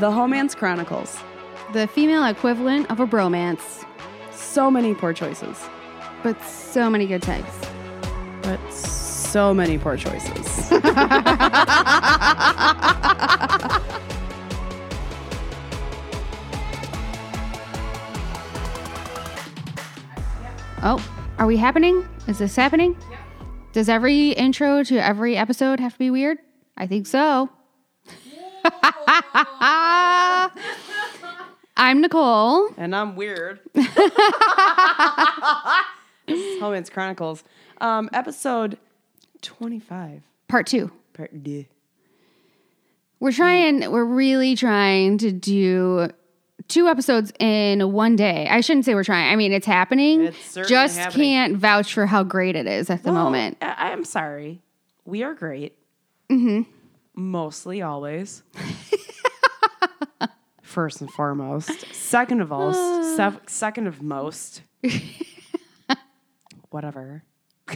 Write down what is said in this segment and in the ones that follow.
The Homance Chronicles. The female equivalent of a bromance, So many poor choices, but so many good types. but so many poor choices. Oh, are we happening? Is this happening? Does every intro to every episode have to be weird? I think so. I'm Nicole. and I'm weird. Homance Chronicles. Um, episode 25. Part two. Part D. We're trying, we're really trying to do two episodes in one day. I shouldn't say we're trying. I mean, it's happening. It's certainly Just happening. can't vouch for how great it is at the moment. I, I am sorry. We are great. Mm-hmm. Mostly, always. First and foremost. Second of all, sev- second of most. Whatever.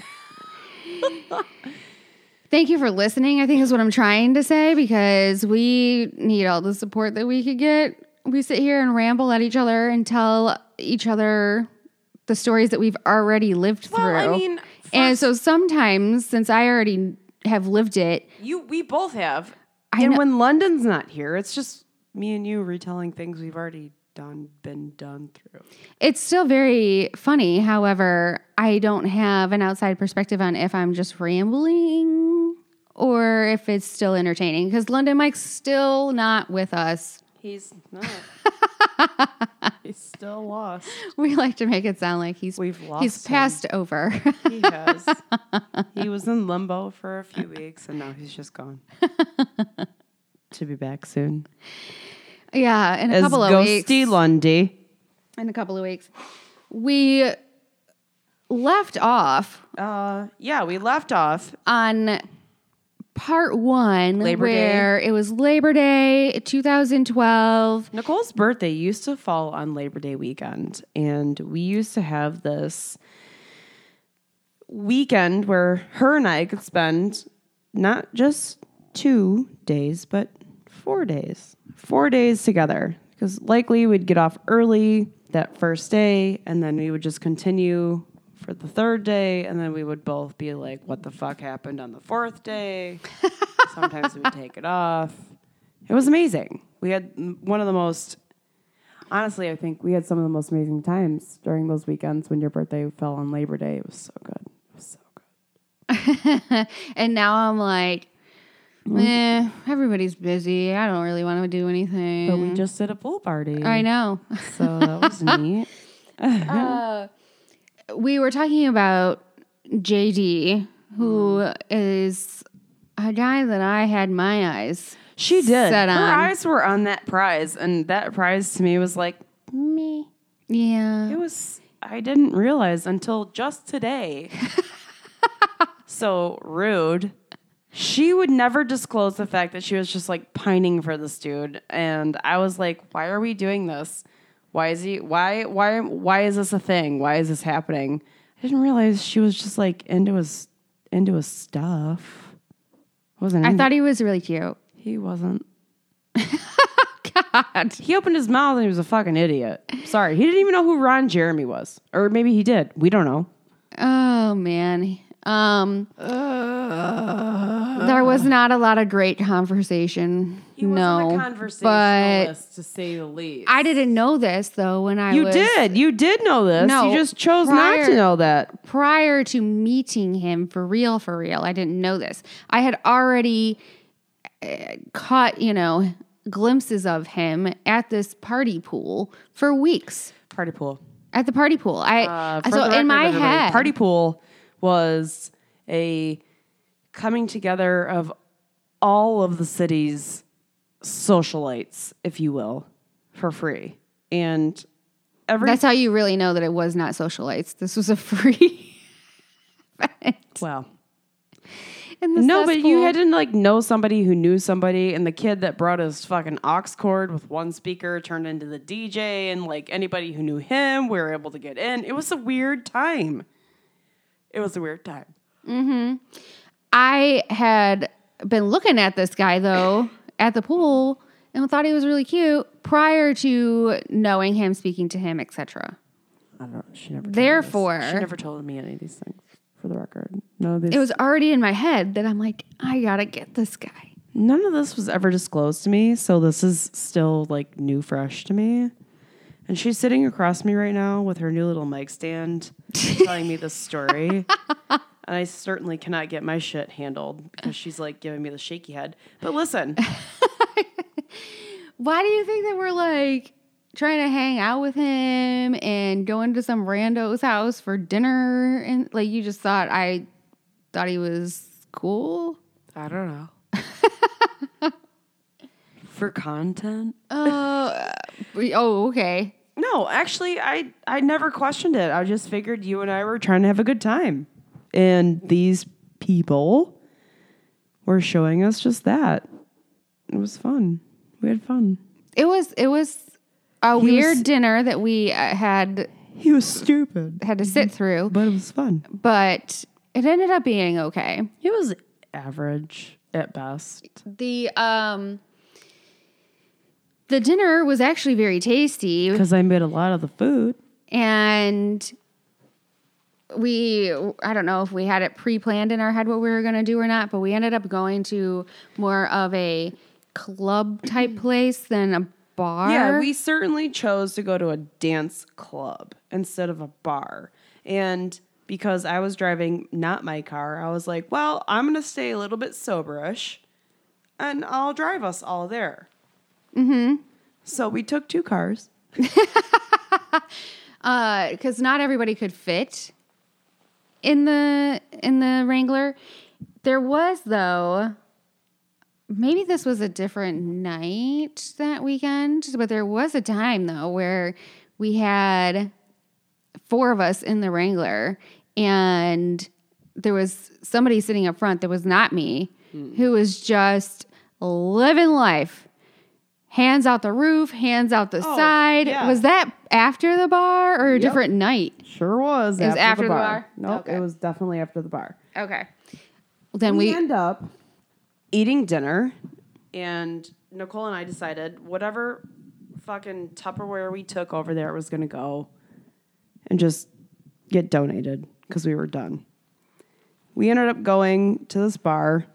Thank you for listening. I think is what I'm trying to say because we need all the support that we could get. We sit here and ramble at each other and tell each other the stories that we've already lived Well, through. I mean, and so sometimes, since I already have lived it, You, we both have. I and know- when London's not here, it's just me and you retelling things we've already done, been done through. it's still very funny. However, I don't have an outside perspective on if I'm just rambling or if it's still entertaining because London Mike's still not with us. He's not. He's still lost. We like to make it sound like he's We've lost he's him. passed over. He has. he was in limbo for a few weeks, and now he's just gone. to be back soon. yeah, in a As couple of Ghosty weeks. Lundy. In a couple of weeks, we left off Uh, yeah, we left off. on part one, Labor Day. it was Labor Day, 2012. Nicole's birthday used to fall on Labor Day weekend, and we used to have this weekend where her and I could spend not just two days, but four days. Four days together. Because likely we'd get off early that first day, and then we would just continue for the third day, and then we would both be like, what the fuck happened on the fourth day? Sometimes we'd take it off. It was amazing. We had one of the most, honestly, I think we had some of the most amazing times during those weekends when your birthday fell on Labor Day. It was so good. It was so good. and now I'm like. Mm-hmm. eh, everybody's busy. I don't really want to do anything. But we just did a pool party. I know. So that was neat. Uh, we were talking about JD, who mm. is a guy that I had my eyes. She did. Set Her on. eyes were on that prize, and that prize to me was like, me. Yeah. It was, I didn't realize until just today. so rude. She would never disclose the fact that she was just like pining for this dude. And I was like, why are we doing this? Why is he, why, why, why is this a thing? Why is this happening? I didn't realize she was just like into his, into his stuff. Wasn't I into- thought he was really cute. he wasn't. God. He opened his mouth and he was a fucking idiot. Sorry. He didn't even know who Ron Jeremy was. Or maybe he did. We don't know. Oh man. Um there was not a lot of great conversation. no. but to say the least. I didn't know this though when I you was did. You did know this. No, you just chose not to know that. prior to meeting him for real for real. I didn't know this. I had already uh, caught, you know, glimpses of him at this party pool for weeks. Party pool. At the party pool. I Uh, so in my everybody, head Party pool was a coming together of all of the city's socialites, if you will, for free. And every That's how you really know that it was not socialites. This was a free event. well, No, but you had to like know somebody who knew somebody, and the kid that brought his fucking aux cord with one speaker turned into the DJ, and like anybody who knew him, we were able to get in. It was a weird time. It was a weird time. Mm-hmm. I had been looking at this guy though at the pool and thought he was really cute prior to knowing him, speaking to him, etc. I don't. She never. told me this. Therefore- she never told me any of these things. For the record, no. These, It was already in my head that I'm like, I gotta get this guy. none of this was ever disclosed to me, so this is still like new, fresh to me. And she's sitting across me right now with her new little mic stand, telling me this story. and I certainly cannot get my shit handled because she's like giving me the shaky head. But listen, Why do you think that we're like trying to hang out with him and go into some rando's house for dinner? And like, you just thought I thought he was cool? I don't know. For content? Uh, oh, okay. No, actually, I I never questioned it. I just figured you and I were trying to have a good time, and these people were showing us just that. It was fun. We had fun. It was it was a He weird was- dinner that we uh, had He was stupid, had to sit through, but it was fun. but it ended up being okay. It was average at best. The um the dinner was actually very tasty Because I made a lot of the food. and we I don't know if we had it pre-planned in our head what we were going to do or not, but we ended up going to more of a club type place than a bar. Yeah, we certainly chose to go to a dance club instead of a bar. And because I was driving not my car, I was like, well, I'm going to stay a little bit soberish and I'll drive us all there. Mm-hmm. So we took two cars. because not everybody could fit in the in the Wrangler. There was though. Maybe this was a different night that weekend, but there was a time though where we had four of us in the Wrangler, and there was somebody sitting up front that was not me, who was just living life. Hands out the roof, hands out the Oh, side. yeah. Was that after the bar or a different night? Sure was. It was after the bar? Nope, Okay. it was definitely after the bar. Okay. Then we, we, end up eating dinner, and Nicole and I decided whatever fucking Tupperware we took over there was going to go and just get donated because we were done. We ended up going to this bar.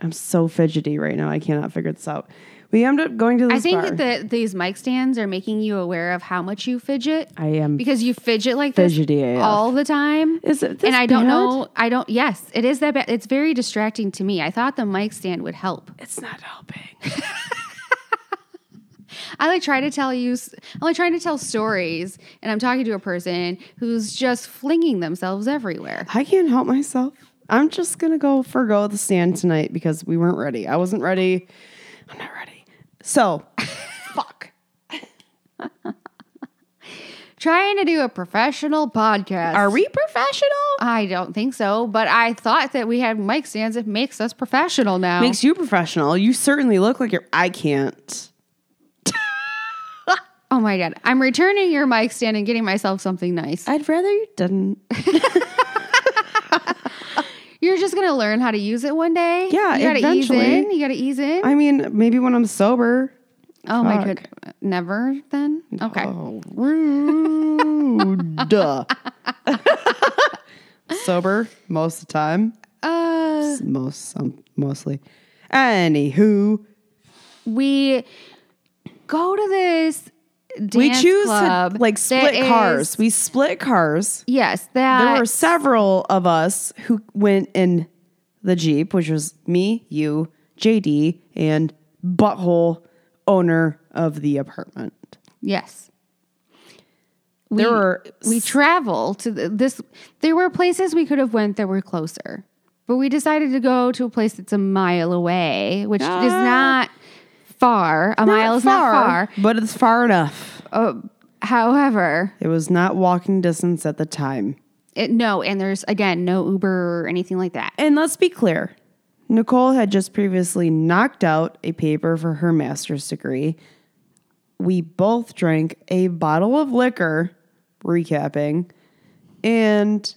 I'm so fidgety right now. I cannot figure this out. We ended up going to this I think bar. that these mic stands are making you aware of how much you fidget I am. because you fidget like this Fidgety AF. all the time. Is it this and I don't bad? know. I don't. Yes, it is that bad. It's very distracting to me. I thought the mic stand would help. It's not helping. I like try to tell you. I'm like trying to tell stories, and I'm talking to a person who's just flinging themselves everywhere. I can't help myself. I'm just gonna go forgo the stand tonight because we weren't ready. I wasn't ready. I'm not ready. So, fuck. Trying to do a professional podcast. Are we professional? I don't think so, but I thought that we had mic stands. It makes us professional now. Makes you professional. You certainly look like you're. I can't. oh my god, I'm returning your mic stand and getting myself something nice. I'd rather you didn't. You're just gonna learn how to use it one day. Yeah, you gotta eventually. ease in. You gotta ease in. I mean, maybe when I'm sober. oh my fuck. good, never then. Okay, Oh, rude. Sober most of the time. uh, Most, some, mostly. Anywho, we go to this. We choose to like split is- cars. We split cars. Yes, that There were several of us who went in the Jeep, which was me, you, JD, and Butthole, owner of the apartment. yes. There were we travel to this there were places we could have went that were closer but we decided to go to a place that's a mile away which is Ah. not far a mile is not far but it's far enough. uh, however It was not walking distance at the time. it, no and there's again no uber or anything like that And let's be clear Nicole had just previously knocked out a paper for her master's degree. We both drank a bottle of liquor, recapping, and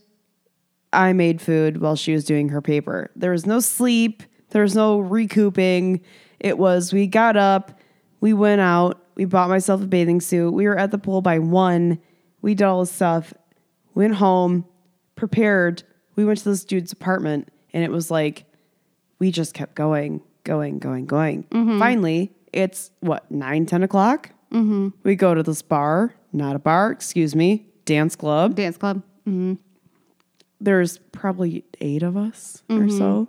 I made food while she was doing her paper. There was no sleep, there was no recouping. It was we got up, We went out. We bought myself a bathing suit. We were at the pool by one. We did all this stuff. Went home, prepared. We went to this dude's apartment, and it was like we just kept going, going, going, going. Mm-hmm. Finally, it's what nine, ten o'clock. Mm-hmm. We go to this bar, not a bar, excuse me, dance club. Dance club. Mm-hmm. There's probably eight of us or mm-hmm. so.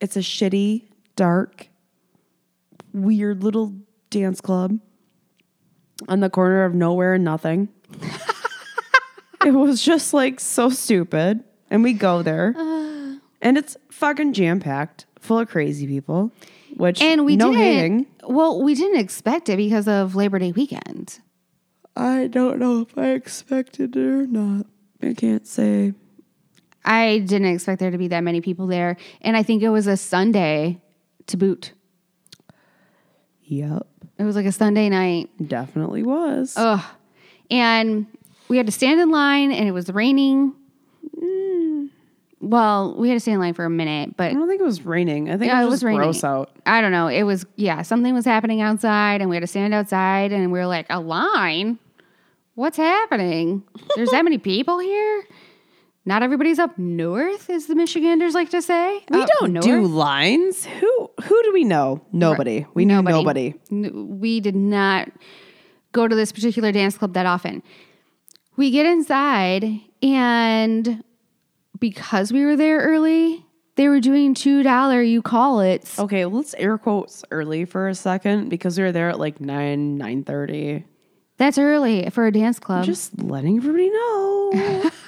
It's a shitty, dark, weird little dance club on the corner of nowhere and nothing. it was just like so stupid. And we go there, uh. and it's fucking jam packed, full of crazy people. Which And we no didn't. hating. Well, we didn't expect it because of Labor Day weekend. I don't know if I expected it or not. I can't say. I didn't expect there to be that many people there, and I think it was a Sunday to boot. Yep, It was like a Sunday night. definitely was. Ugh. And we had to stand in line, and it was raining. Mm. Well, we had to stand in line for a minute, but I don't think it was raining. I think Yeah, it it was, was just raining. gross out. I don't know. It was yeah, something was happening outside, and we had to stand outside, and we were like, a line. What's happening? There's that many people here. Not everybody's up north, as the Michiganders like to say. We Up don't north. do lines. Who who do we know? Nobody. We know nobody. N- We did not go to this particular dance club that often. We get inside, and because we were there early, they were doing two dollar you call it. Okay, let's air quotes early for a second because we were there at like nine nine thirty. That's early for a dance club. Just letting everybody know.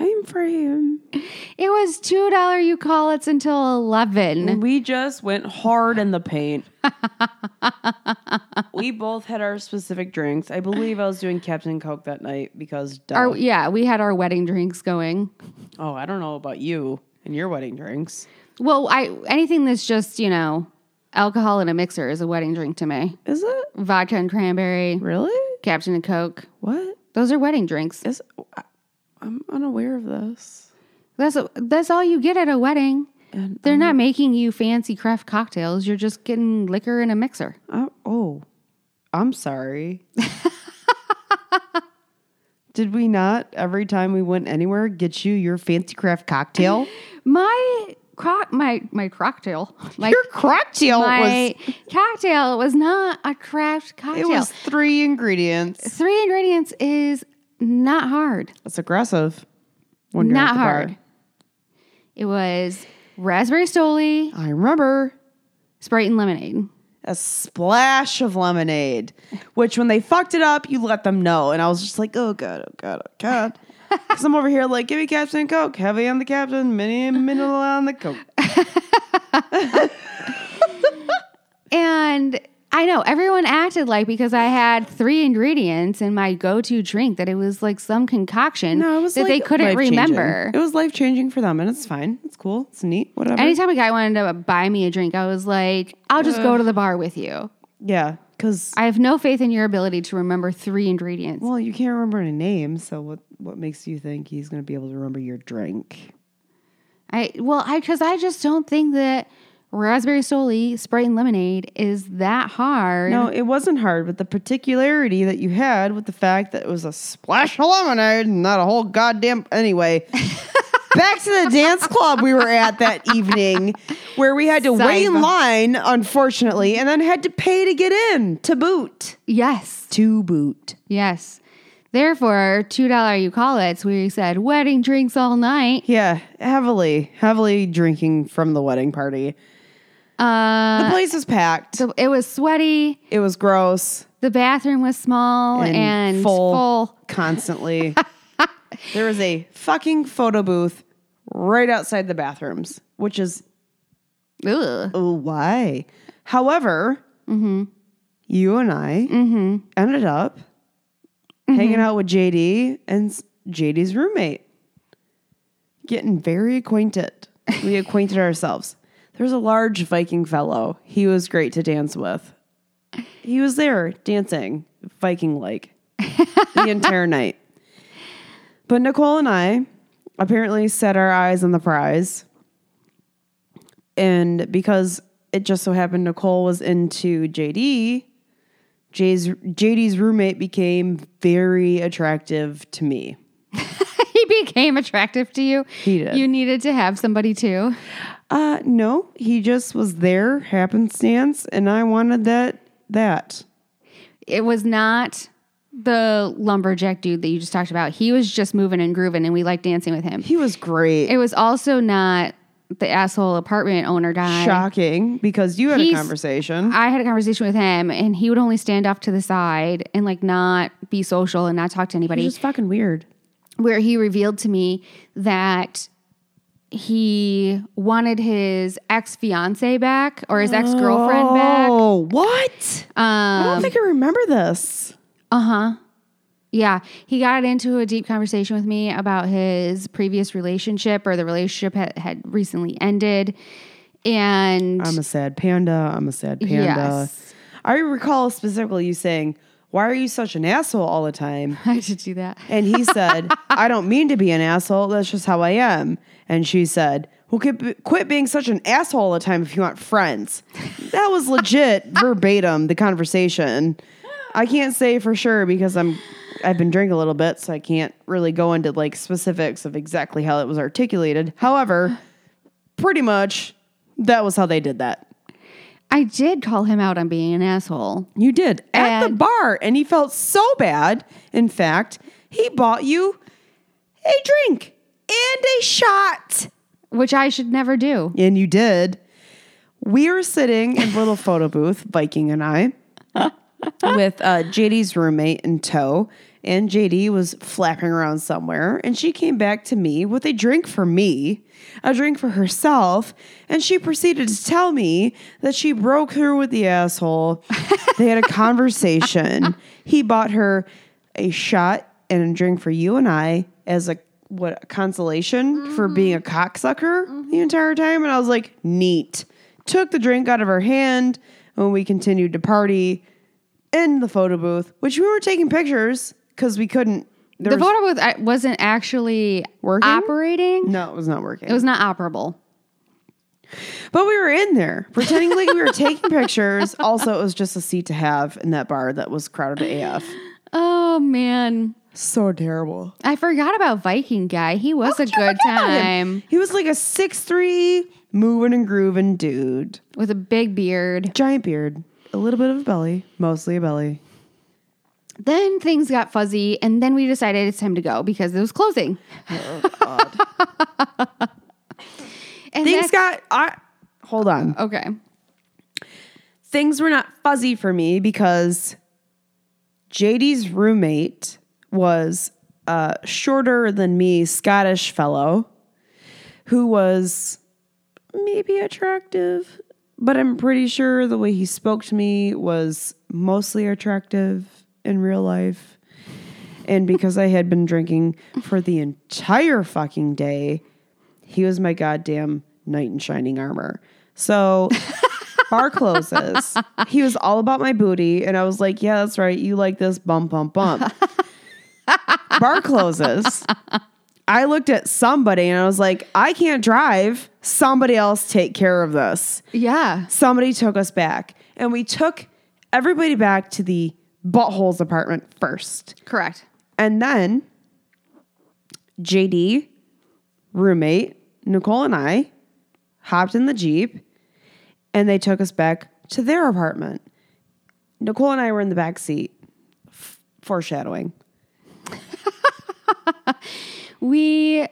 Time frame. It was two dollar you call it until eleven. We just went hard in the paint. we both had our specific drinks. I believe I was doing Captain Coke that night because duh. Our yeah, we had our wedding drinks going. oh, I don't know about you and your wedding drinks. Well, I anything that's just you know alcohol in a mixer is a wedding drink to me. Is it Vodka and cranberry, really? Captain and Coke. What Those are wedding drinks. is? I- I'm unaware of this. That's that's all you get at a wedding. And They're not making you fancy craft cocktails. You're just getting liquor in a mixer. I, oh, I'm sorry. Did we not every time we went anywhere get you your fancy craft cocktail? My croc, my my cocktail, my your cocktail my was cocktail was not a craft cocktail. it was three ingredients. Three ingredients is not hard. That's aggressive. When you're not at the bar. hard. It was raspberry stoli, I remember Sprite, and lemonade. a splash of lemonade, which when they fucked it up, you let them know. And I was just like, oh God, oh God, oh God. Because I'm over here like, give me Captain Coke, heavy on the Captain, mini, middle on the Coke. And I know everyone acted like because I had three ingredients in my go-to drink that it was like some concoction No, it was that like they couldn't remember. It was life changing for them, and it's fine. It's cool. It's neat. Whatever. Anytime a guy wanted to buy me a drink, I was like, "I'll just go to the bar with you." yeah, because I have no faith in your ability to remember three ingredients. well, you can't remember a name, So what? What makes you think he's going to be able to remember your drink? I well, I because I just don't think that raspberry stoli, Sprite, and lemonade is that hard. No, it wasn't hard, but the particularity that you had with the fact that it was a splash of lemonade and not a whole goddamn. Anyway, back to the dance club we were at that evening, where we had to wait in line, unfortunately, and then had to pay to get in to boot. Yes, To boot. yes. Therefore, two dollar you call it. So We said wedding drinks all night. Yeah, heavily, heavily drinking from the wedding party. Uh, The place was packed. so it was sweaty. It was gross The bathroom was small and, and, full. full, constantly. there was a fucking photo booth right outside the bathrooms, which is Ugh. oh why. However, Mm-hmm. you and I ended up Mm-hmm. hanging out with JD and JD's roommate, getting very acquainted. We acquainted ourselves. There's a large Viking fellow. He was great to dance with. He was there dancing Viking like the entire night. But Nicole and I apparently set our eyes on the prize. And because it just so happened Nicole was into JD. Jay's JD's roommate became very attractive to me. he became attractive to you. He did. You needed to have somebody too. Uh no, he just was there, happenstance, and I wanted that that. It was not the lumberjack dude that you just talked about. He was just moving and grooving, and we liked dancing with him. He was great. It was also not the asshole apartment owner guy. Shocking because you had a He's- conversation. I had a conversation with him, and he would only stand off to the side and like not be social and not talk to anybody. It was just fucking weird. where he revealed to me that he wanted his ex fiance back or his ex girlfriend back. Oh, what? I don't Um, think I remember this. uh huh. Yeah, he got into a deep conversation with me about his previous relationship or the relationship had, had recently ended. And I'm a sad panda. I'm a sad panda. Yes. I recall specifically you saying, Why are you such an asshole all the time? I should do that. And he said, I don't mean to be an asshole. That's just how I am. And she said, Well, quit, quit being such an asshole all the time if you want friends. That was legit, verbatim, the conversation. I can't say for sure because I'm. I've been drinking a little bit, so I can't really go into like specifics of exactly how it was articulated. However, pretty much that was how they did that. I did call him out on being an asshole. You did at the bar, and he felt so bad. In fact, he bought you a drink and a shot, Which I should never do. and you did. We were sitting in a little photo booth, Viking and I, with uh, JD's roommate in tow, and JD was flapping around somewhere, and she came back to me with a drink for me, a drink for herself, and she proceeded to tell me that she broke through with the asshole. they had a conversation. He bought her a shot and a drink for you and I as a what a consolation for being mm-hmm. a cocksucker the mm-hmm. entire time, and I was like, neat. Took the drink out of her hand when we continued to party in the photo booth, which we were taking pictures because we couldn't. There The was- photo booth wasn't actually Working? operating. no, it was not working. It was not operable. but we were in there pretending like we were taking pictures. Also, it was just a seat to have in that bar that was crowded AF. Oh man. So terrible. I forgot about Viking guy. He was a How'd you good forget about him? time He was like a six three moving and grooving dude. with a big beard. Giant beard, a little bit of a belly, mostly a belly. Then things got fuzzy, and then we decided it's time to go because it was closing. Oh, and Things got. I hold on. okay. things were not fuzzy for me because JD's roommate was a shorter than me Scottish fellow who was maybe attractive, but I'm pretty sure the way he spoke to me was mostly attractive in real life. And because I had been drinking for the entire fucking day, he was my goddamn knight in shining armor. So bar closes. He was all about my booty, and I was like, "Yeah, that's right. You like this bump, bump, bump." Bar closes. I looked at somebody and I was like, "I can't drive. Somebody else take care of this." Yeah. Somebody took us back, and we took everybody back to the buttholes apartment first. Correct. And then JD, roommate, Nicole and I hopped in the Jeep and they took us back to their apartment. Nicole and I were in the back seat. F- foreshadowing. We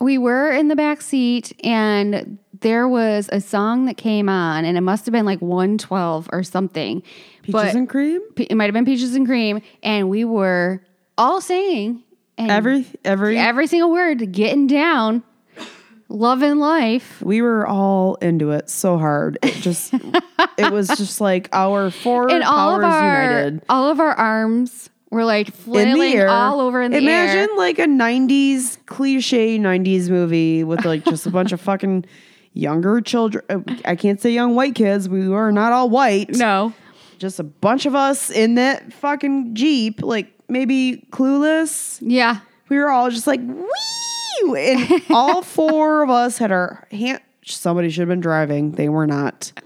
we were in the back seat and there was a song that came on and it must have been like 112 or something. Peaches but and cream? It might have been peaches and cream and we were all singing and Every every every single word getting down loving life we were all into it so hard. It just it was just like our four and all powers of our united. all of our arms were like flailing all over in the Imagine air Imagine like a 90s cliche 90s movie with like just a bunch of fucking younger children. uh, I can't say young white kids. We were not all white. no Just a bunch of us in that fucking Jeep, like maybe clueless. yeah We were all just like, wee! And all four of us had our hand, somebody should have been driving. They were not.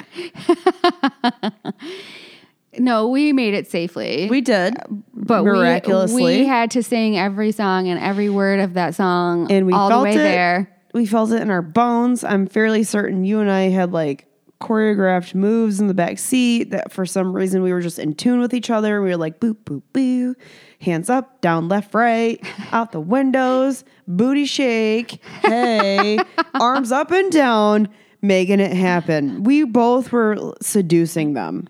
No, we made it safely. We did, but we- miraculously. we, had to sing every song and every word of that song and we all felt the way it. there. We felt it in our bones. I'm fairly certain you and I had like choreographed moves in the back seat that for some reason we were just in tune with each other. We were like boop boop boo, hands up, down, left, right, out the windows, booty shake, hey, arms up and down, making it happen. We both were seducing them,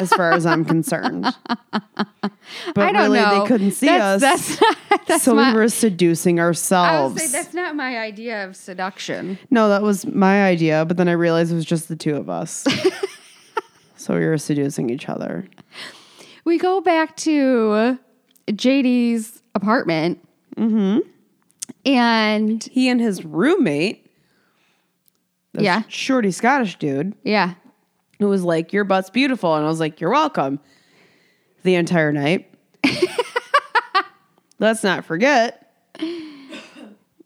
as far as I'm concerned. But I don't really, know. they couldn't see That's- us. That's not, that's so my, we were seducing ourselves. say that's not my idea of seduction. No, that was my idea, but then I realized it was just the two of us. so we were seducing each other. We go back to JD's apartment. Mm-hmm. And He and his roommate, Yeah. shorty Scottish dude, yeah, who was like, Your butt's beautiful. And I was like, You're welcome. The entire night. Let's not forget,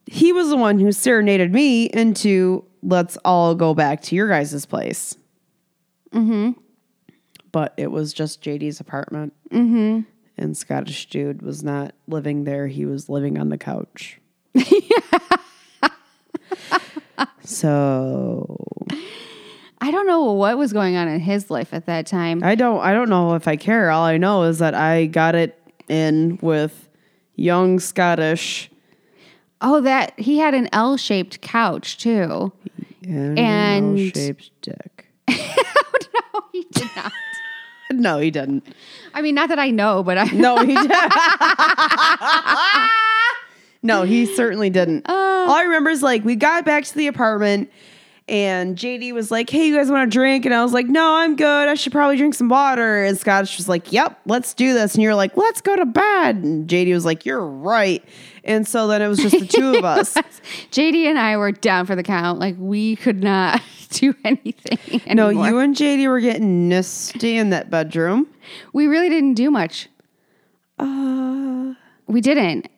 he was the one who serenaded me into let's all go back to your guys' place. Mm-hmm. But it was just JD's apartment. Mm-hmm. And Scottish dude was not living there. He was living on the couch. so don't know what was going on in his life at that time. I don't I don't know if I care. All I know is that I got it in with young Scottish Oh, that he had an L shaped couch too. and, And- shaped dick. no, he did not. No, he didn't. I mean, not that I know, but I No, he did. no, he certainly didn't. Oh. All I remember is like we got back to the apartment and JD was like, Hey, you guys want a drink? And I was like, No, I'm good. I should probably drink some water. And Scottish was like, Yep, let's do this. And you're like, Let's go to bed. And JD was like, You're right. And so then it was just the two of us. JD and I were down for the count. Like we could not do anything. No, you and JD were getting nasty in that bedroom. we really didn't do much. Uh, We didn't.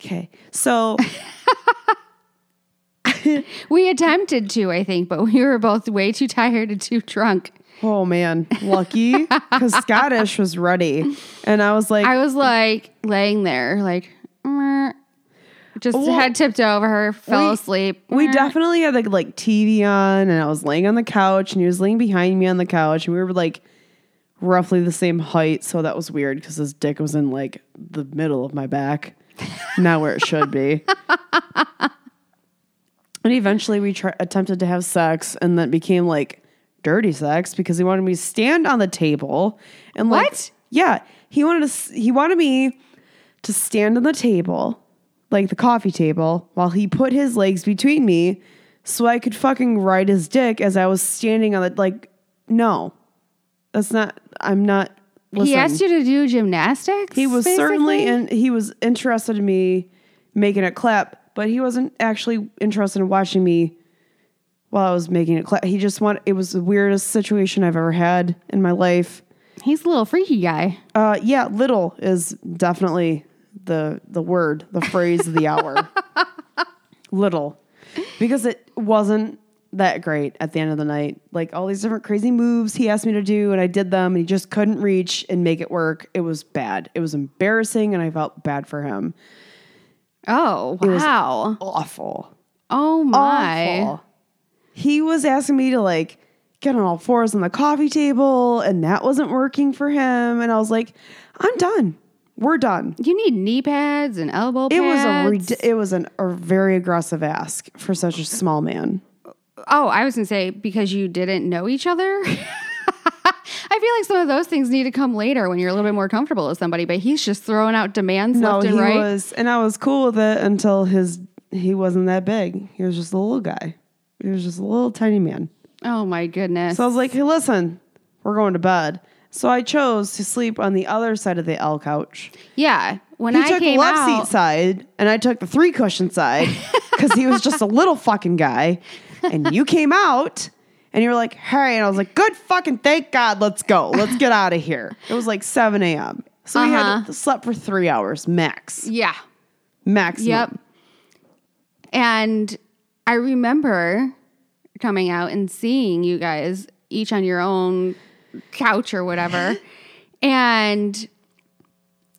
okay. So We attempted to, I think, but we were both way too tired and too drunk. Oh man, lucky because Scottish was ready, and I was like, I was like laying there, like "Meh." just Well, head tipped over her, fell we- asleep. we definitely had like like TV on, and I was laying on the couch, and he was laying behind me on the couch, and we were like roughly the same height, so that was weird because his dick was in like the middle of my back, not where it should be. and eventually, we try- attempted to have sex, and then became like dirty sex because he wanted me to stand on the table and like What? yeah he wanted to he wanted me to stand on the table like the coffee table while he put his legs between me so I could fucking ride his dick as I was standing on the like no that's not I'm not He asked you to do gymnastics. he was certainly and he was interested in me making it clap but he wasn't actually interested in watching me while I was making it clap he just wanted it was the weirdest situation I've ever had in my life He's a little freaky guy. uh, yeah, little is definitely the the word, the phrase of the hour. little, because it wasn't that great at the end of the night. Like all these different crazy moves he asked me to do, and I did them, and he just couldn't reach and make it work. It was bad. It was embarrassing, and I felt bad for him. Oh wow! Awful. oh my! Awful. He was asking me to like get on all fours on the coffee table, and that wasn't working for him. And I was like, I'm done. We're done. You need knee pads and elbow pads. It was a rid- it was an, a very aggressive ask for such a small man. oh, I was gonna say because you didn't know each other. I feel like some of those things need to come later when you're a little bit more comfortable with somebody. But he's just throwing out demands No, left he and right. was, and I was cool with it until his he wasn't that big. He was just a little guy. He was just a little tiny man. oh my goodness! So I was like, "Hey, listen, we're going to bed." So I chose to sleep on the other side of the L couch. yeah, when He I took the left out, seat side, and I took the three cushion side because he was just a little fucking guy. And you came out, and you were like, "Hey," and I was like, "Good fucking thank God, let's go, let's get out of here." It was like seven a.m. So we Uh-huh. had slept for three hours max, yeah, maximum. Yep. And I remember coming out and seeing you guys each on your own couch or whatever. and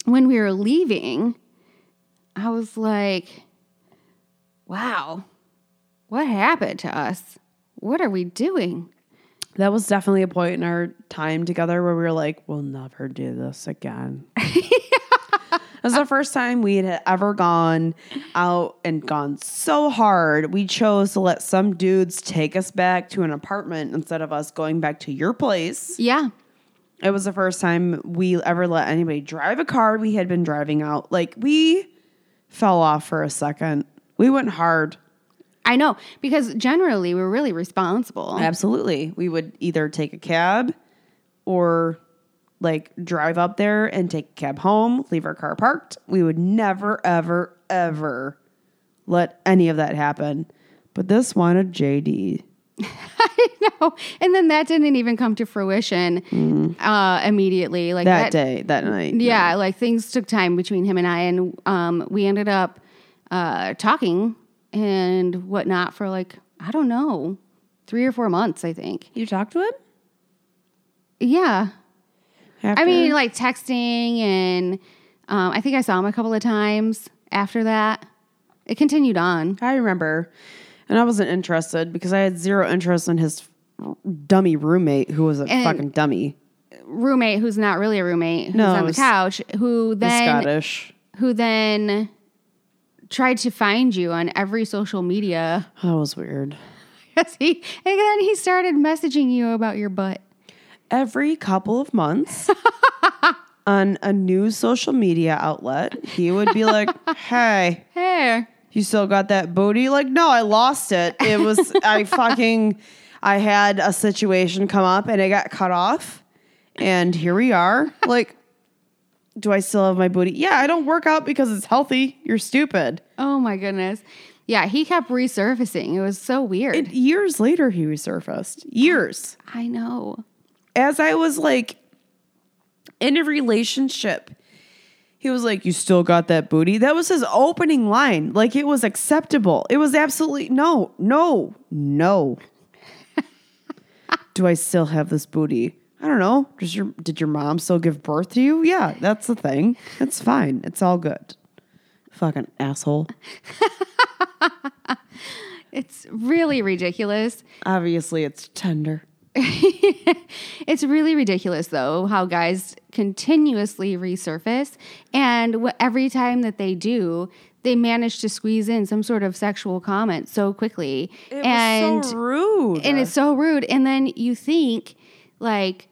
when we were leaving, I was like, wow, what happened to us? What are we doing? That was definitely a point in our time together where we were like, we'll never do this again. It was the first time we had ever gone out and gone so hard. We chose to let some dudes take us back to an apartment instead of us going back to your place. Yeah. It was the first time we ever let anybody drive a car we had been driving out. Like we fell off for a second. We went hard. I know because generally we're really responsible. Absolutely. We would either take a cab or like drive up there and take a cab home, leave our car parked. We would never, ever, ever let any of that happen. But this wanted JD. I know. And then that didn't even come to fruition uh, immediately. Like That day, that night. Yeah, like things took time between him and I, and um, we ended up uh, talking and whatnot for like I don't know, three or four months, I think. You talked to him? Yeah, I mean, like texting, and um, I think I saw him a couple of times after that. It continued on. I remember. And I wasn't interested because I had zero interest in his dummy roommate who was a And- fucking dummy. Roommate who's not really a roommate, who's No, on the couch, who The then Scottish. who then tried to find you on every social media. That was weird. Yes, he, and then he started messaging you about your butt. every couple of months on a new social media outlet, he would be like, Hey, Hey, you still got that booty? Like, no, I lost it. It was, I fucking, I had a situation come up and it got cut off. And here we are. Like, do I still have my booty? Yeah, I don't work out because it's healthy. You're stupid. oh my goodness. Yeah, he kept resurfacing. It was so weird. And years later, he resurfaced. Years. I know. as I was like in a relationship, he was like, You still got that booty? That was his opening line. Like it was acceptable. It was absolutely no, no, no. Do I still have this booty? I don't know. Does your did your mom still give birth to you? Yeah, that's the thing. It's fine. It's all good. Fucking asshole. It's really ridiculous. Obviously it's tender. It's really ridiculous, though, how guys continuously resurface. And wh- every time that they do, they manage to squeeze in some sort of sexual comment so quickly. It and so rude. and it's so rude. And then you think, like,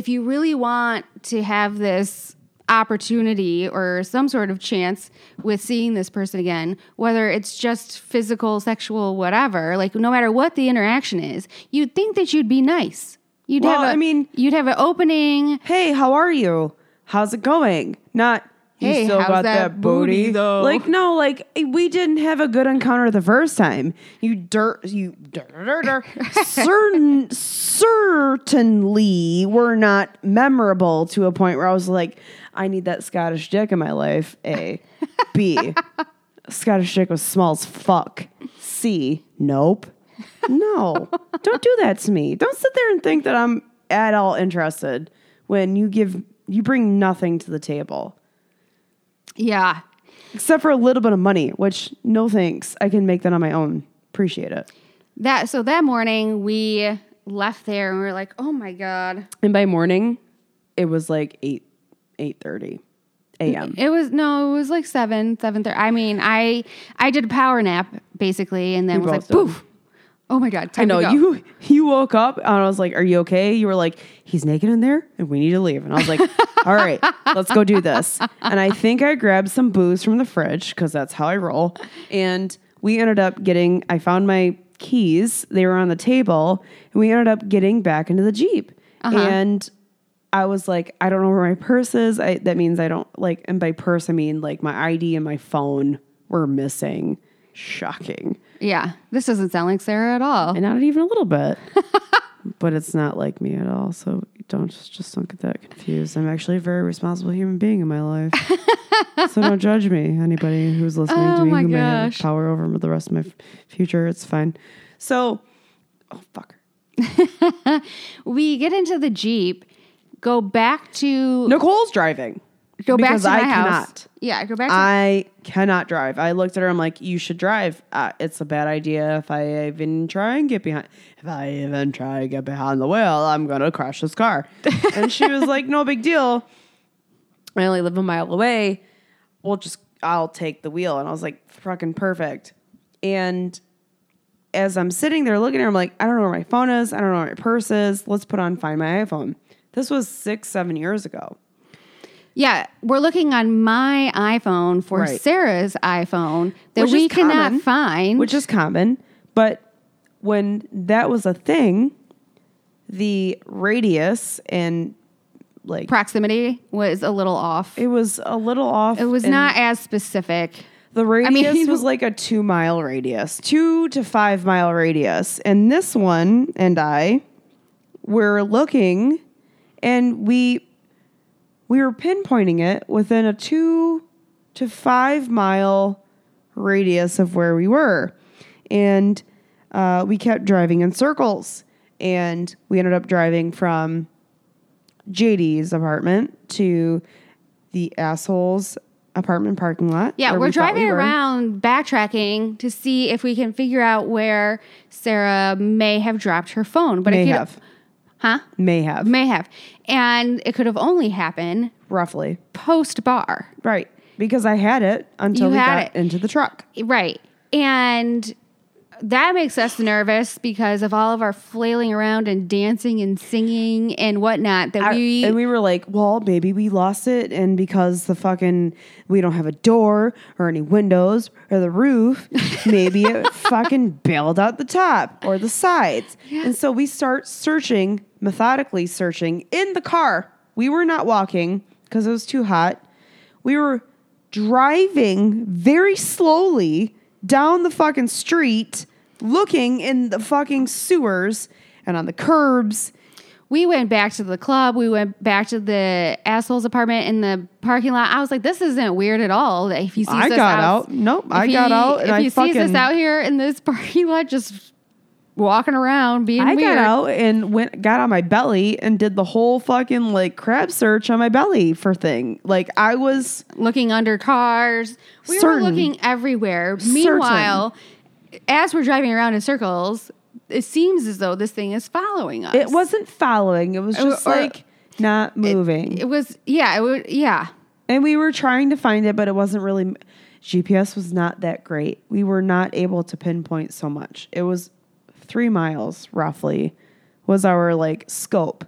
if you really want to have this opportunity or some sort of chance with seeing this person again, whether it's just physical, sexual, whatever, like no matter what the interaction is, you'd think that you'd be nice. You'd Well, have a, I mean- you'd have an opening. hey, how are you? How's it going? Not you Hey, still how's got that that, booty, booty, though? Like no, like eh, we didn't have a good encounter the first time. You dirt, you dirt, dirt, dirt. certain certainly were not memorable to a point where I was like, I need that Scottish dick in my life. A, B, Scottish dick was small as fuck. C, nope. No, don't do that to me. Don't sit there and think that I'm at all interested when you give you bring nothing to the table Yeah. except for a little bit of money, which no thanks. I can make that on my own. Appreciate it. That so that morning we left there and we were like, oh my God. And by morning, it was like eight eight thirty a.m. It was no, it was like seven, seven thirty. I mean, I I did a power nap basically, and then We was like, did. poof. Oh my god! I know you. You woke up and I was like, "Are you okay?" You were like, "He's naked in there, and we need to leave." And I was like, "All right, let's go do this." And I think I grabbed some booze from the fridge because that's how I roll. And we ended up getting. I found my keys. They were on the table, and we ended up getting back into the jeep. Uh-huh. And I was like, "I don't know where my purse is." I, that means I don't like. And by purse, I mean like my ID and my phone were missing. Shocking. Yeah, this doesn't sound like Sarah at all. And not even a little bit. but it's not like me at all. So don't just, just don't get that confused. I'm actually a very responsible human being in my life. so don't judge me. Anybody who's listening Oh to me who may have power over the rest of my f- future, it's fine. So oh fuck. We get into the Jeep, go back to Nicole's driving. Go back to my I house. cannot. Yeah, go back to I cannot drive. I looked at her. I'm like, you should drive. Uh, it's a bad idea if I even try and get behind. If I even try and get behind the wheel, I'm gonna crash this car. and she was like, no big deal. I only live a mile away. We'll just, I'll take the wheel. And I was like, fucking perfect. And as I'm sitting there looking at her, I'm like, I don't know where my phone is. I don't know where my purse is. Let's put on Find My iPhone. This was six, seven years ago. Yeah, we're looking on my iPhone for Right. Sarah's iPhone that Which we cannot common, find. which is common. But when that was a thing, the radius and like proximity was a little off. it was a little off. It was not as specific. The radius I mean- was like a two mile radius, two to five mile radius, and this one and I were looking, and we we were pinpointing it within a two to five mile radius of where we were, and uh, we kept driving in circles, and we ended up driving from JD's apartment to the assholes apartment parking lot. Yeah, we're we thought we driving were. around backtracking to see if we can figure out where Sarah may have dropped her phone. But May it could, have, huh? may have, May have. And it could have only happened roughly, post bar. right? Because I had it until You we had got it. into the truck. Right. And that makes us nervous because of all of our flailing around and dancing and singing and whatnot that I- we and we were like, well, maybe we lost it, and because the fucking we don't have a door or any windows or the roof, maybe it fucking bailed out the top or the sides. And so we start searching, methodically searching in the car. We were not walking because it was too hot. We were driving very slowly down the fucking street, looking in the fucking sewers and on the curbs. we went back to the club. We went back to the asshole's apartment in the parking lot. I was like, this isn't weird at all. If he sees I us got out, out. Nope, I got out if I he sees us out here in this parking lot, just walking around being I weird. got out and went got on my belly and did the whole fucking like crab search on my belly for thing. Like I was looking under cars. We Certain. were looking everywhere. Meanwhile, as we're driving around in circles, it seems as though this thing is following us. it wasn't following. It was just or- like not moving. It was yeah. It was yeah. and we were trying to find it, but it wasn't really GPS was not that great. We were not able to pinpoint so much. It was three miles roughly was our like scope.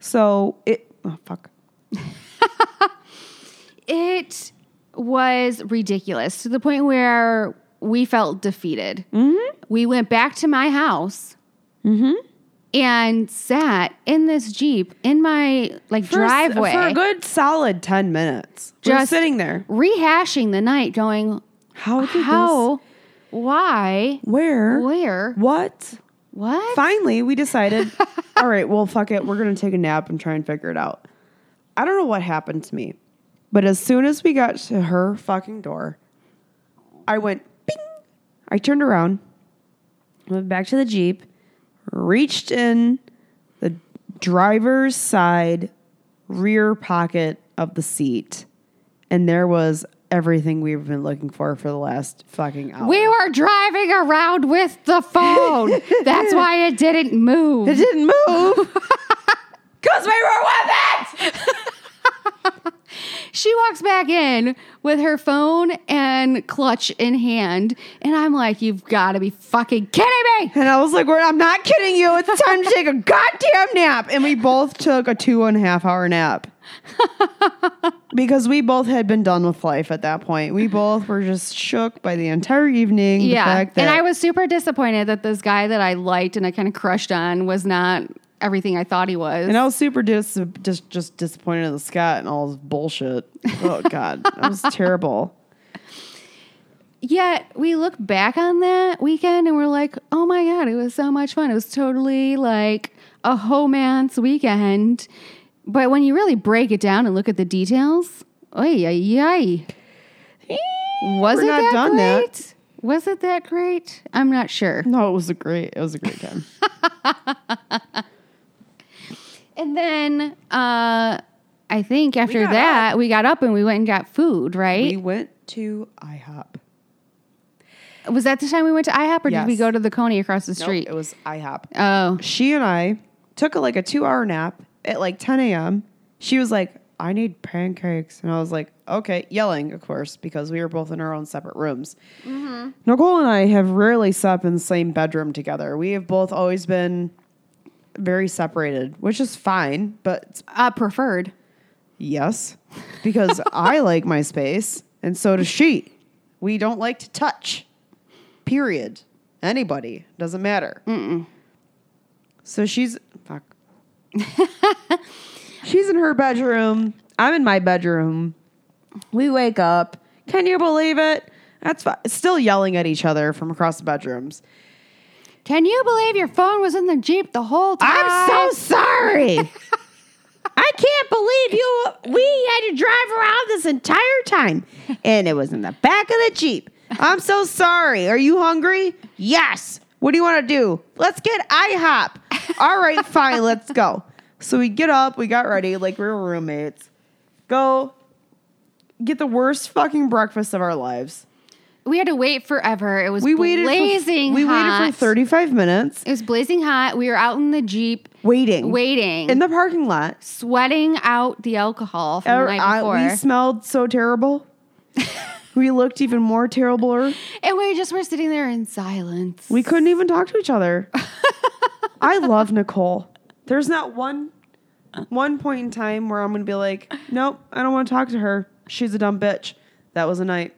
So it oh fuck. It was ridiculous to the point where we felt defeated. Mm-hmm. We went back to my house. And sat in this jeep in my like For a driveway, for a good solid ten minutes. Just Just- sitting there. rehashing the night, going, How did this "How, why, Where? where, What? what?" Finally, we decided, all right, well, fuck it. We're going to take a nap and try and figure it out. I don't know what happened to me, but as soon as we got to her fucking door, I went. I turned around, went back to the Jeep, reached in the driver's side rear pocket of the seat, and there was everything we've been looking for for the last fucking hour. We were driving around with the phone. That's why it didn't move. It didn't move. Because we were with it. She walks back in with her phone and clutch in hand. And I'm like, you've got to be fucking kidding me. And I was like, "We're- I'm not kidding you. It's time to take a goddamn nap. And we both took a two and a half hour nap. because we both had been done with life at that point. We both were just shook by the entire evening. The Yeah. fact that And I was super disappointed that this guy that I liked and I kind of crushed on was not everything I thought he was. and I was super dis- just just disappointed in the Scott and all his bullshit. Oh God, that was terrible. Yet we look back on that weekend and we're like, oh my God, it was so much fun. It was totally like a homance weekend. But when you really break it down and look at the details, oy, oy, oy. Eh, was We're it not that done great? that. Was it that great? I'm not sure. No, it was a great. It was a great time. And then uh, I think after got that, we got up and we went and got food, right? We went to IHOP. was that the time we went to IHOP or did we go to the Coney across the Nope, street? it was IHOP. oh, She and I took a, like a two hour nap at like 10 a.m. She was like, I need pancakes. And I was like, okay, yelling, of course, because we were both in our own separate rooms. Nicole and I have rarely slept in the same bedroom together. We have both always been very separated, which is fine, but uh, preferred. yes, because I like my space and so does she. We don't like to touch, period. Anybody, doesn't matter. So she's, fuck. she's in her bedroom. I'm in my bedroom. We wake up. Can you believe it? That's fi- still yelling at each other from across the bedrooms. Can you believe your phone was in the Jeep the whole time? I'm so sorry. I can't believe you. We had to drive around this entire time, and it was in the back of the Jeep. I'm so sorry. Are you hungry? Yes. What do you want to do? Let's get IHOP. All right, fine. Let's go. So we get up. We got ready like we were roommates. Go get the worst fucking breakfast of our lives. We had to wait forever. It was We waited. blazing For, we hot. waited for 35 minutes It was blazing hot. We were out in the Jeep waiting. waiting, in the parking lot. sweating out the alcohol from the Er, night I- we smelled so terrible. we looked even more terrible. and we just were sitting there in silence. We couldn't even talk to each other. I love Nicole. There's not one one point in time where I'm gonna be like, nope, I don't want to talk to her. She's a dumb bitch. That was a night.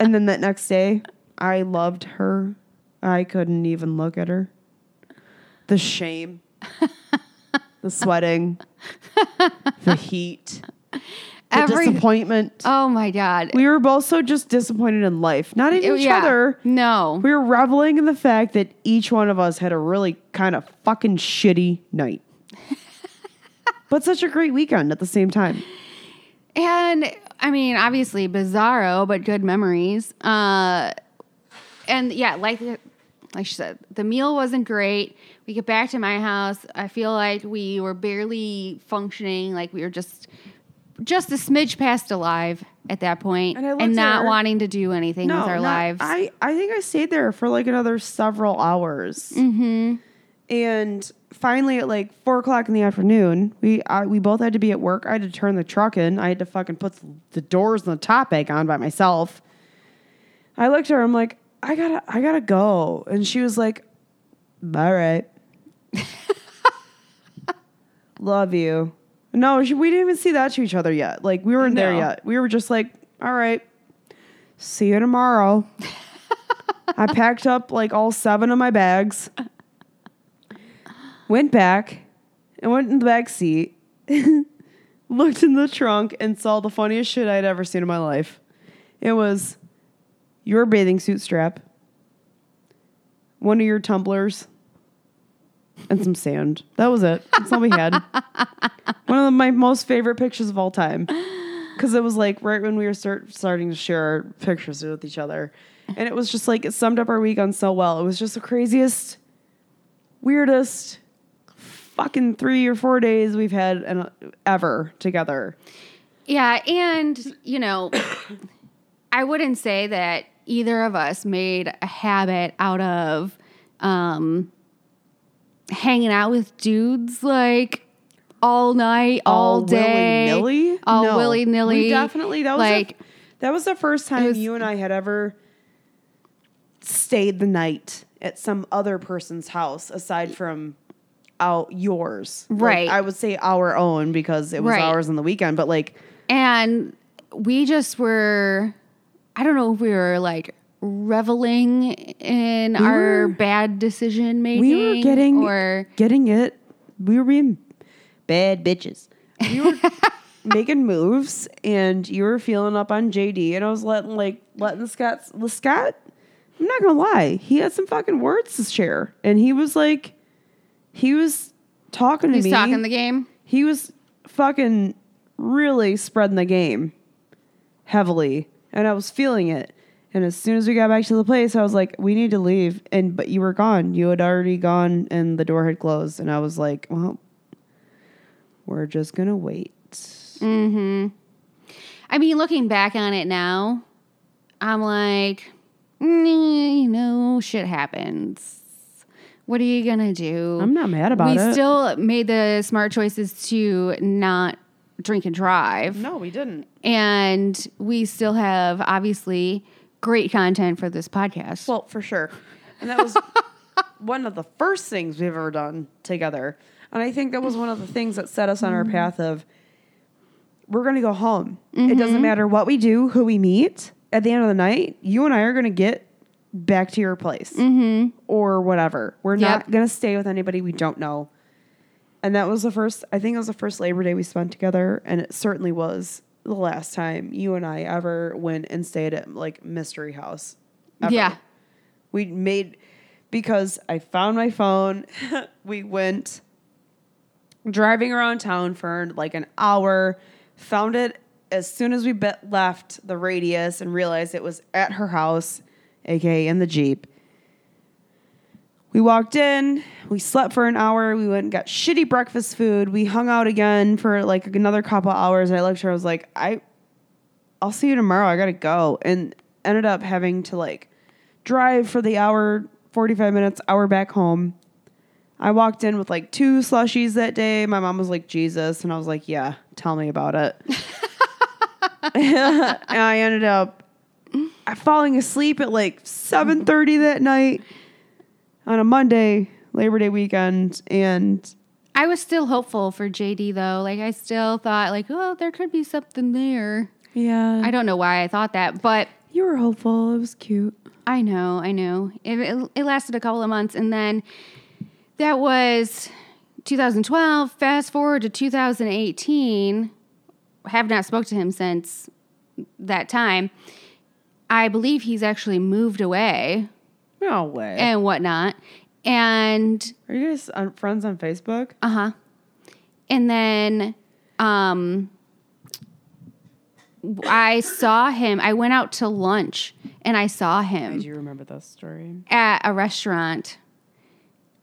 And then that next day, I loved her. I couldn't even look at her. The shame, the sweating, the heat, the Every- disappointment. oh my god. we were both so just disappointed in life, not in each Yeah. other. No. We were reveling in the fact that each one of us had a really kind of fucking shitty night. but such a great weekend at the same time. And I mean, obviously bizarro, but good memories. Uh, and yeah, like like she said, the meal wasn't great. We get back to my house. I feel like we were barely functioning. Like we were just just a smidge past alive at that point, And and, not her- wanting to do anything with our not- lives. I, I think I stayed there for like another several hours. Mm-hmm. And finally, at like four o'clock in the afternoon, we I, we both had to be at work. I had to turn the truck in. I had to fucking put the doors and the top back on by myself. I looked at her. I'm like, I gotta, I gotta go. And she was like, All right. Love you. No, she, we didn't even see that to each other yet. Like we weren't there yet. We were just like, all right, see you tomorrow. I packed up like all seven of my bags, went back, and went in the back seat, looked in the trunk, and saw the funniest shit I'd ever seen in my life. It was your bathing suit strap, one of your tumblers, and some sand. That was it. That's all we had. One of my most favorite pictures of all time. Because it was like right when we were start, starting to share our pictures with each other. And it was just like, it summed up our week on so well. It was just the craziest, weirdest fucking three or four days we've had an, ever together. Yeah, and you know, I wouldn't say that either of us made a habit out of um hanging out with dudes like all night, all, day, willy-nilly? all No. willy nilly. We definitely that was like the, that was the first time was- you and I had ever stayed the night at some other person's house aside from out yours. Like, Right. I would say our own because it was Right. ours on the weekend, but like and we just were I don't know if we were like reveling in our were- bad decision making we were getting or getting it. We were being bad bitches. We were making moves, and you were feeling up on JD, and I was letting like letting Scott. Scott, I'm not gonna lie, he had some fucking words to share, and he was like, he was talking to me. he's me. talking the game. he was fucking really spreading the game heavily, and I was feeling it. And as soon as we got back to the place, I was like, "We need to leave." And but you were gone. You had already gone, and the door had closed. And I was like, "Well, we're just gonna wait." Mm-hmm. I mean, looking back on it now, I'm like, "Mm, you know, shit happens. What are you gonna do? I'm not mad about we it. We still made the smart choices to not drink and drive. no, we didn't. And we still have obviously great content for this podcast. Well, for sure. And that was one of the first things we've ever done together. And I think that was one of the things that set us on our mm-hmm. path of we're going to go home. It doesn't mm-hmm. matter what we do, who we meet. At the end of the night, you and I are going to get back to your place mm-hmm. or whatever. We're Yep. not going to stay with anybody we don't know. And that was the first, I think it was the first Labor Day we spent together. And it certainly was the last time you and I ever went and stayed at like Mystery House. ever. yeah. We made because I found my phone. we went driving around town for like an hour. Found it as soon as we left the radius and realized it was at her house, aka in the jeep. We walked in. We slept for an hour. We went and got shitty breakfast food. We hung out again for like another couple hours. I looked at her. I was like, I, I'll see you tomorrow. I gotta go. And ended up having to like drive for the hour, 45 minutes, hour back home. I walked in with like two slushies that day. My mom was like, Jesus. And I was like, yeah, tell me about it. and I ended up Mm-hmm. falling asleep at like 7.30 that night on a Monday, Labor Day weekend. And I was still hopeful for JD though. Like I still thought like, oh, there could be something there. yeah, I don't know why I thought that, but you were hopeful. It was cute. I know, I know. It, it, it lasted a couple of months and then that was 2012. Fast forward to 2018. Have not spoke to him since that time. I believe he's actually moved away No way. and whatnot. And Are you guys on, friends on Facebook? Uh huh. And then um, I saw him. I went out to lunch and I saw him do you remember this story. at a restaurant.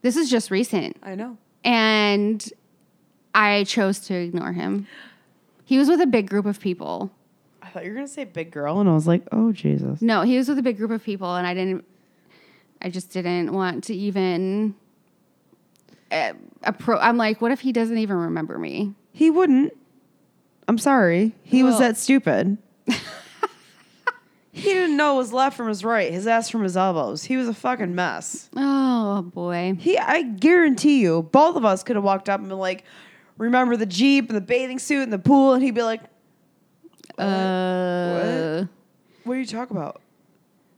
This is just recent. I know. And I chose to ignore him. He was with a big group of people. Thought you were gonna say big girl, and I was like, oh Jesus. No, he was with a big group of people, and I didn't. I just didn't want to even. Uh, appro- I'm like, what if he doesn't even remember me? He wouldn't. I'm sorry. He was that stupid. he didn't know his left from his right, his ass from his elbows. He was a fucking mess. Oh boy. He, I guarantee you, both of us could have walked up and been like, "Remember the jeep and the bathing suit and the pool?" And he'd be like, Uh, "What are you talking about?"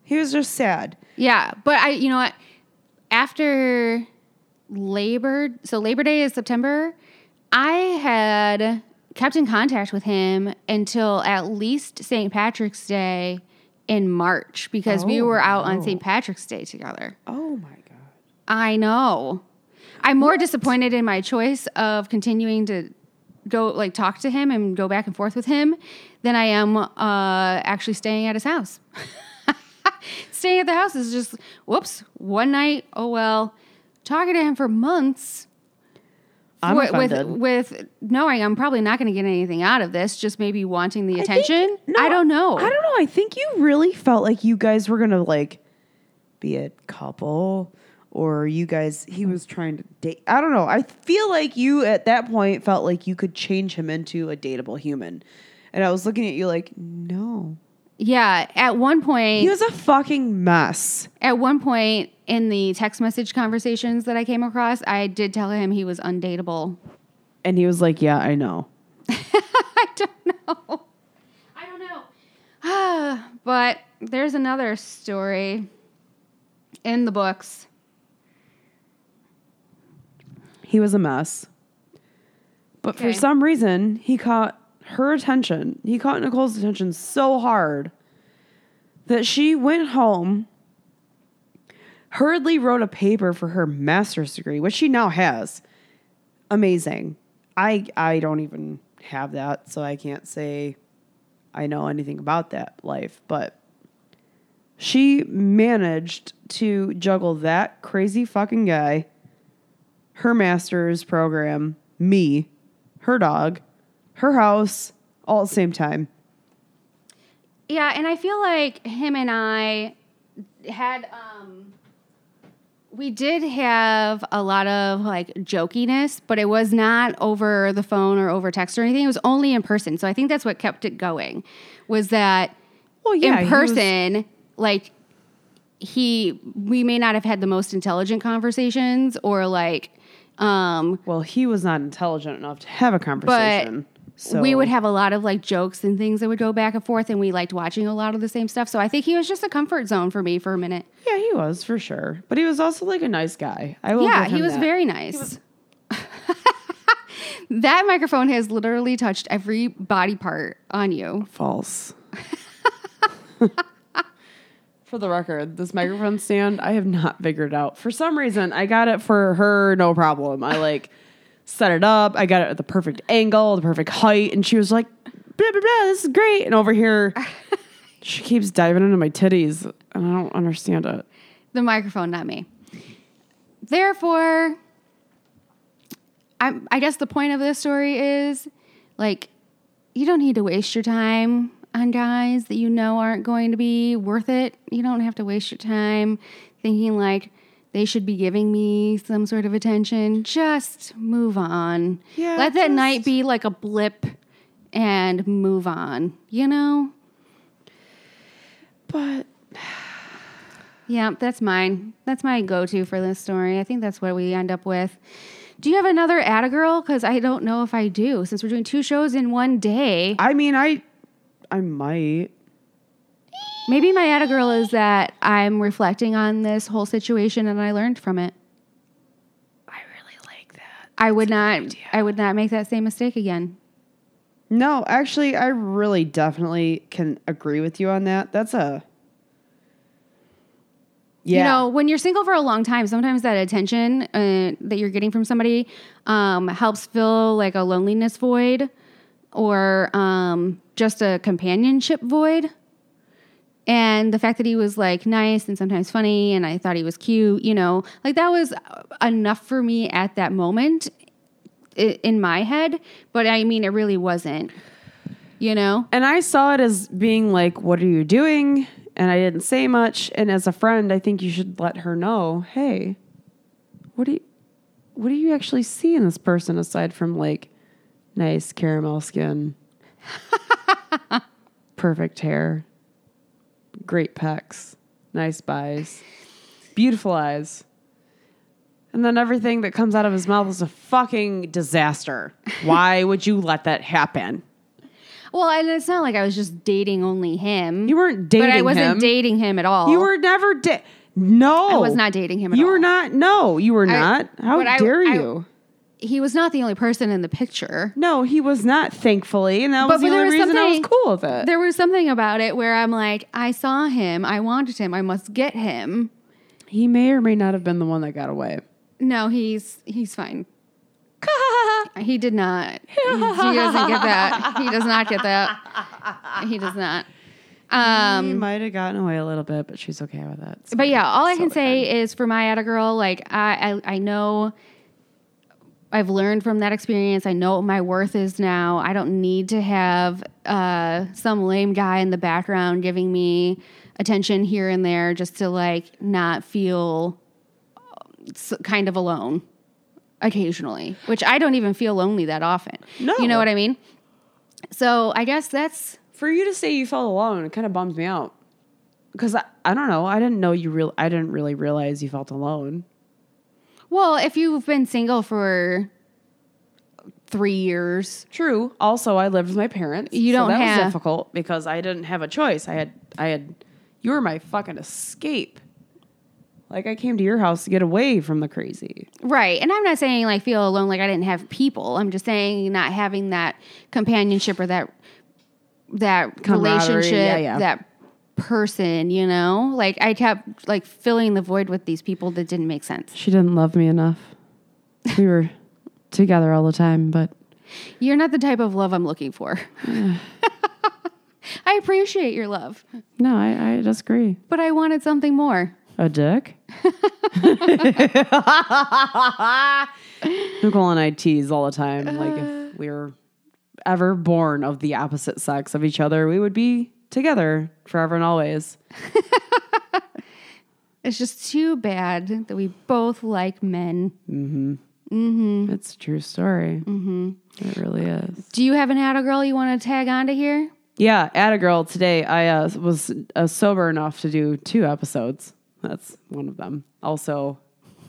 He was just sad. yeah, but I, you know what? After Labor, so Labor Day is September. I had kept in contact with him until at least St. Patrick's Day in March because we Oh, were out on. St. Patrick's Day together. Oh my god. I know. I'm more disappointed in my choice of continuing to go like talk to him and go back and forth with him than I am uh, actually staying at his house. staying at the house is just whoops, one night, oh well. Talking to him for months I'm with, with offended. with knowing I'm probably not going to get anything out of this, just maybe wanting the I think- attention. no, I don't know. I don't know. I think you really felt like you guys were gonna like be a couple, or you guys he was trying to date. I don't know. I feel like you at that point felt like you could change him into a dateable human, and I was looking at you like, no, Yeah, at one point he was a fucking mess. At one point in the text message conversations that I came across, I did tell him he was undateable. And he was like, yeah, I know. I don't know. I don't know. but there's another story in the books. He was a mess. But for some reason, he caught her attention. He caught Nicole's attention so hard that she went home, hurriedly wrote a paper for her master's degree, which she now has. Amazing. I I don't even have that, so I can't say I know anything about that life, but She managed to juggle that crazy fucking guy, her master's program, me, her dog, her house, all at the same time. Yeah, and I feel like him and I had um we did have a lot of like jokiness, but it was not over the phone or over text or anything. It was only in person. So I think that's what kept it going. Was that Well, yeah, in was- person, like he we may not have had the most intelligent conversations or like um well, he was not intelligent enough to have a conversation. So we would have a lot of like jokes and things that would go back and forth and we liked watching a lot of the same stuff. So I think he was just a comfort zone for me for a minute. Yeah, he was for sure. But he was also like a nice guy. I will yeah, he was that. very nice. that microphone has literally touched every body part on you. false. for the record, this microphone stand I have not figured out. For some reason, I got it for her no problem. I like set it up. I got it at the perfect angle, the perfect height, and she was like, blah blah blah, this is great. And over here, she keeps diving into my titties, and I don't understand it. The microphone, not me. Therefore, I, I guess the point of this story is like, you don't need to waste your time on guys that you know aren't going to be worth it. You don't have to waste your time thinking like they should be giving me some sort of attention. Just move on. Yeah, Let that just- night be like a blip and move on, you know? But Yeah, that's mine. That's my go to for this story. I think that's what we end up with. Do you have another Atta Girl? Because I don't know if I do, since we're doing two shows in one day. I mean, I I might. Maybe my Atta Girl is that I'm reflecting on this whole situation and I learned from it. I really like that. I would not. I would not make that same mistake again. No, actually, I really definitely can agree with you on that. That's a yeah. You know, when you're single for a long time, sometimes that attention uh, that you're getting from somebody um, helps fill like a loneliness void or um, just a companionship void. And the fact that he was like nice and sometimes funny, and I thought he was cute, you know, like that was enough for me at that moment in my head. But I mean, it really wasn't, you know? and I saw it as being like, "What are you doing?" And I didn't say much. And as a friend, I think you should let her know, "Hey, what do you, what do you actually see in this person aside from like nice caramel skin, perfect hair, great pecs, nice buys, beautiful eyes." And then everything that comes out of his mouth is a fucking disaster. Why would you let that happen? Well, and it's not like I was just dating only him. You weren't dating but I wasn't him. dating him at all. You were never da- No. I was not dating him at you all. were not. No, you were I- not. How I- dare I- you? He was not the only person in the picture. no, he was not, thankfully. And that But- was the but only was reason I was cool with it. There was something about it where I'm like, I saw him, I wanted him, I must get him. he may or may not have been the one that got away. No, he's he's fine. He did not. He, he doesn't get that. He does not get that. He does not. Um, he might have gotten away a little bit, but she's okay with it. It's but yeah, all I So can fine. say is for my Atta girl, like I, I I know I've learned from that experience. I know what my worth is now. I don't need to have uh, some lame guy in the background giving me attention here and there just to like not feel kind of alone occasionally, which I don't even feel lonely that often. No. You know what I mean? So I guess that's For you to say you felt alone, it kind of bums me out. Because I, I don't know. I didn't know you real. I didn't really realize you felt alone. Well, if you've been single for three years, True. Also, I lived with my parents. You so don't that have- was difficult because I didn't have a choice. I had I had you were my fucking escape. Like I came to your house to get away from the crazy. Right. And I'm not saying like feel alone like I didn't have people. I'm just saying not having that companionship or that that Camaraderie, relationship, yeah, yeah. that person, you know? Like I kept like filling the void with these people that didn't make sense. She didn't love me enough. We were together all the time, but You're not the type of love I'm looking for. I appreciate your love, No, I, I disagree. but I wanted something more. A dick? Nicole and I tease all the time. Like, if uh. we were ever born of the opposite sex of each other, we would be together forever and always. It's just too bad that we both like men. Mhm. Mhm. It's a true story. Mm-hmm. It really is. Do you have an Atta girl you want to tag onto here? Yeah, at a girl today, I uh, was uh, sober enough to do two episodes. That's one of them. Also,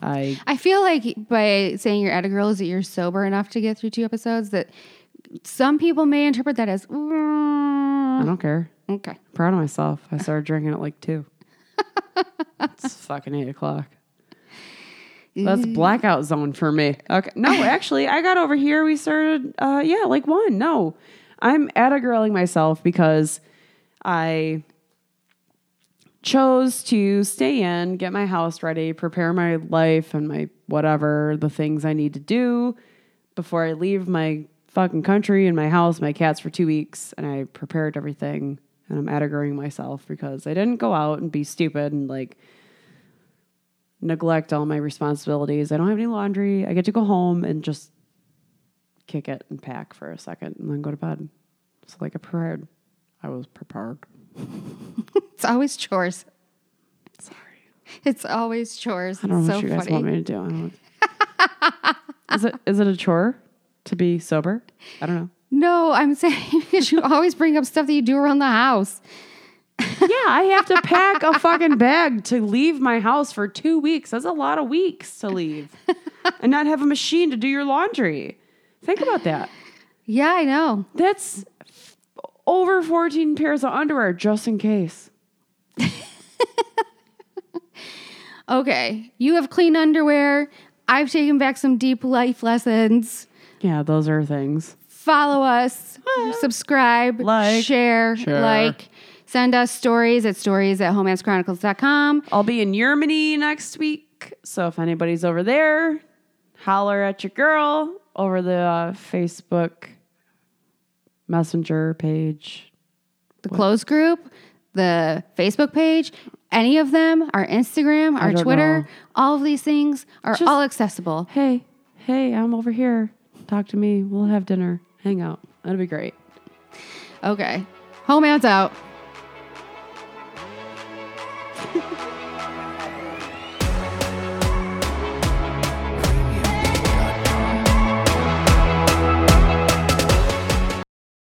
I I feel like by saying you're Atta girl is that you're sober enough to get through two episodes. That some people may interpret that as "Mm, I don't care. Okay. proud of myself. I started drinking at like two. it's fucking eight o'clock. That's blackout zone for me. Okay. No, actually, I got over here. We started, uh, yeah, like one. No, I'm at a girling myself because I chose to stay in, get my house ready, prepare my life and my whatever, the things I need to do before I leave my fucking country and my house, my cats for two weeks. And I prepared everything and I'm attagering myself because I didn't go out and be stupid and like neglect all my responsibilities. I don't have any laundry. I get to go home and just kick it and pack for a second and then go to bed. So like I prepared. I was prepared. It's always chores. Sorry. It's always chores. I don't It's know so what you guys funny. want me to do. I don't is it is it a chore to be sober? I don't know. No, I'm saying because you always bring up stuff that you do around the house. Yeah, I have to pack a fucking bag to leave my house for two weeks. That's a lot of weeks to leave. and not have a machine to do your laundry. Think about that. Yeah, I know. That's over 14 pairs of underwear just in case. Okay, you have clean underwear. I've taken back some deep life lessons. Yeah, those are things. Follow us, subscribe, Like. share, Share. like, send us stories at stories at homancechronicles.com. I'll be in Germany next week. So if anybody's over there, holler at your girl over the uh, Facebook Messenger page. The closed group, the Facebook page, any of them, our Instagram, our don't Twitter, know. all of these things are Just- all accessible. Hey, hey, I'm over here. Talk to me. We'll have dinner. Hang out. That'd be great. Okay. home Homance out.